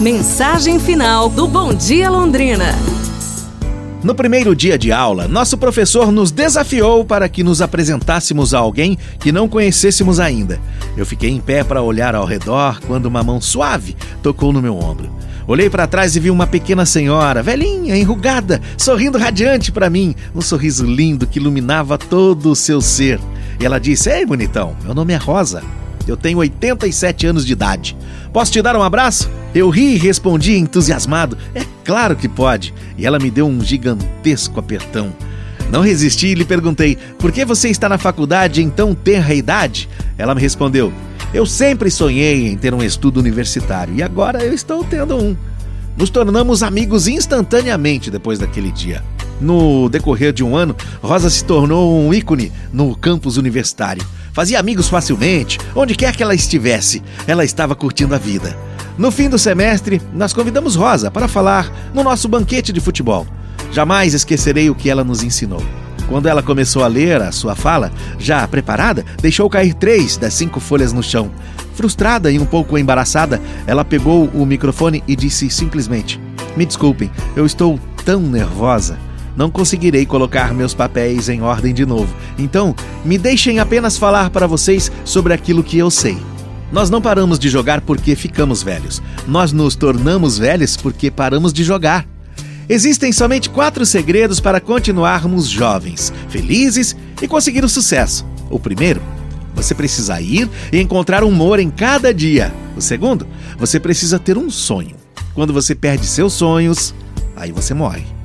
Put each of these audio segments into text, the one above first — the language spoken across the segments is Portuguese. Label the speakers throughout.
Speaker 1: Mensagem final do Bom Dia Londrina.
Speaker 2: No primeiro dia de aula, nosso professor nos desafiou para que nos apresentássemos a alguém que não conhecêssemos ainda. Eu fiquei em pé para olhar ao redor quando uma mão suave tocou no meu ombro. Olhei para trás e vi uma pequena senhora, velhinha, enrugada, sorrindo radiante para mim, um sorriso lindo que iluminava todo o seu ser. E ela disse: Ei, bonitão, meu nome é Rosa. Eu tenho 87 anos de idade. Posso te dar um abraço? Eu ri e respondi entusiasmado: É claro que pode. E ela me deu um gigantesco apertão. Não resisti e lhe perguntei: Por que você está na faculdade em tão tenra idade? Ela me respondeu: Eu sempre sonhei em ter um estudo universitário e agora eu estou tendo um. Nos tornamos amigos instantaneamente depois daquele dia. No decorrer de um ano, Rosa se tornou um ícone no campus universitário. Fazia amigos facilmente, onde quer que ela estivesse, ela estava curtindo a vida. No fim do semestre, nós convidamos Rosa para falar no nosso banquete de futebol. Jamais esquecerei o que ela nos ensinou. Quando ela começou a ler a sua fala, já preparada, deixou cair três das cinco folhas no chão. Frustrada e um pouco embaraçada, ela pegou o microfone e disse simplesmente: Me desculpem, eu estou tão nervosa não conseguirei colocar meus papéis em ordem de novo. Então, me deixem apenas falar para vocês sobre aquilo que eu sei. Nós não paramos de jogar porque ficamos velhos. Nós nos tornamos velhos porque paramos de jogar. Existem somente quatro segredos para continuarmos jovens, felizes e conseguir o sucesso. O primeiro, você precisa ir e encontrar humor em cada dia. O segundo, você precisa ter um sonho. Quando você perde seus sonhos, aí você morre.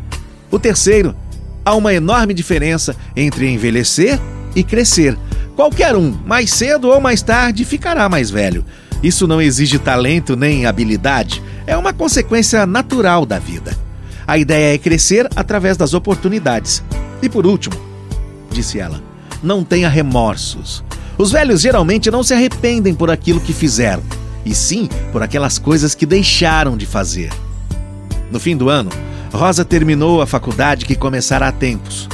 Speaker 2: O terceiro, há uma enorme diferença entre envelhecer e crescer. Qualquer um, mais cedo ou mais tarde, ficará mais velho. Isso não exige talento nem habilidade, é uma consequência natural da vida. A ideia é crescer através das oportunidades. E por último, disse ela, não tenha remorsos. Os velhos geralmente não se arrependem por aquilo que fizeram, e sim por aquelas coisas que deixaram de fazer. No fim do ano, Rosa terminou a faculdade que começara há tempos.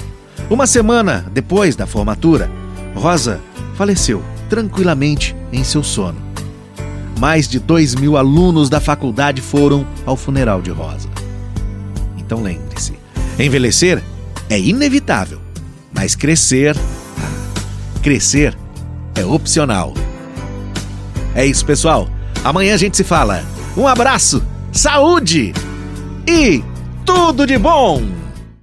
Speaker 2: Uma semana depois da formatura, Rosa faleceu tranquilamente em seu sono. Mais de dois mil alunos da faculdade foram ao funeral de Rosa. Então lembre-se: envelhecer é inevitável, mas crescer. Crescer é opcional. É isso, pessoal. Amanhã a gente se fala. Um abraço, saúde e tudo de bom!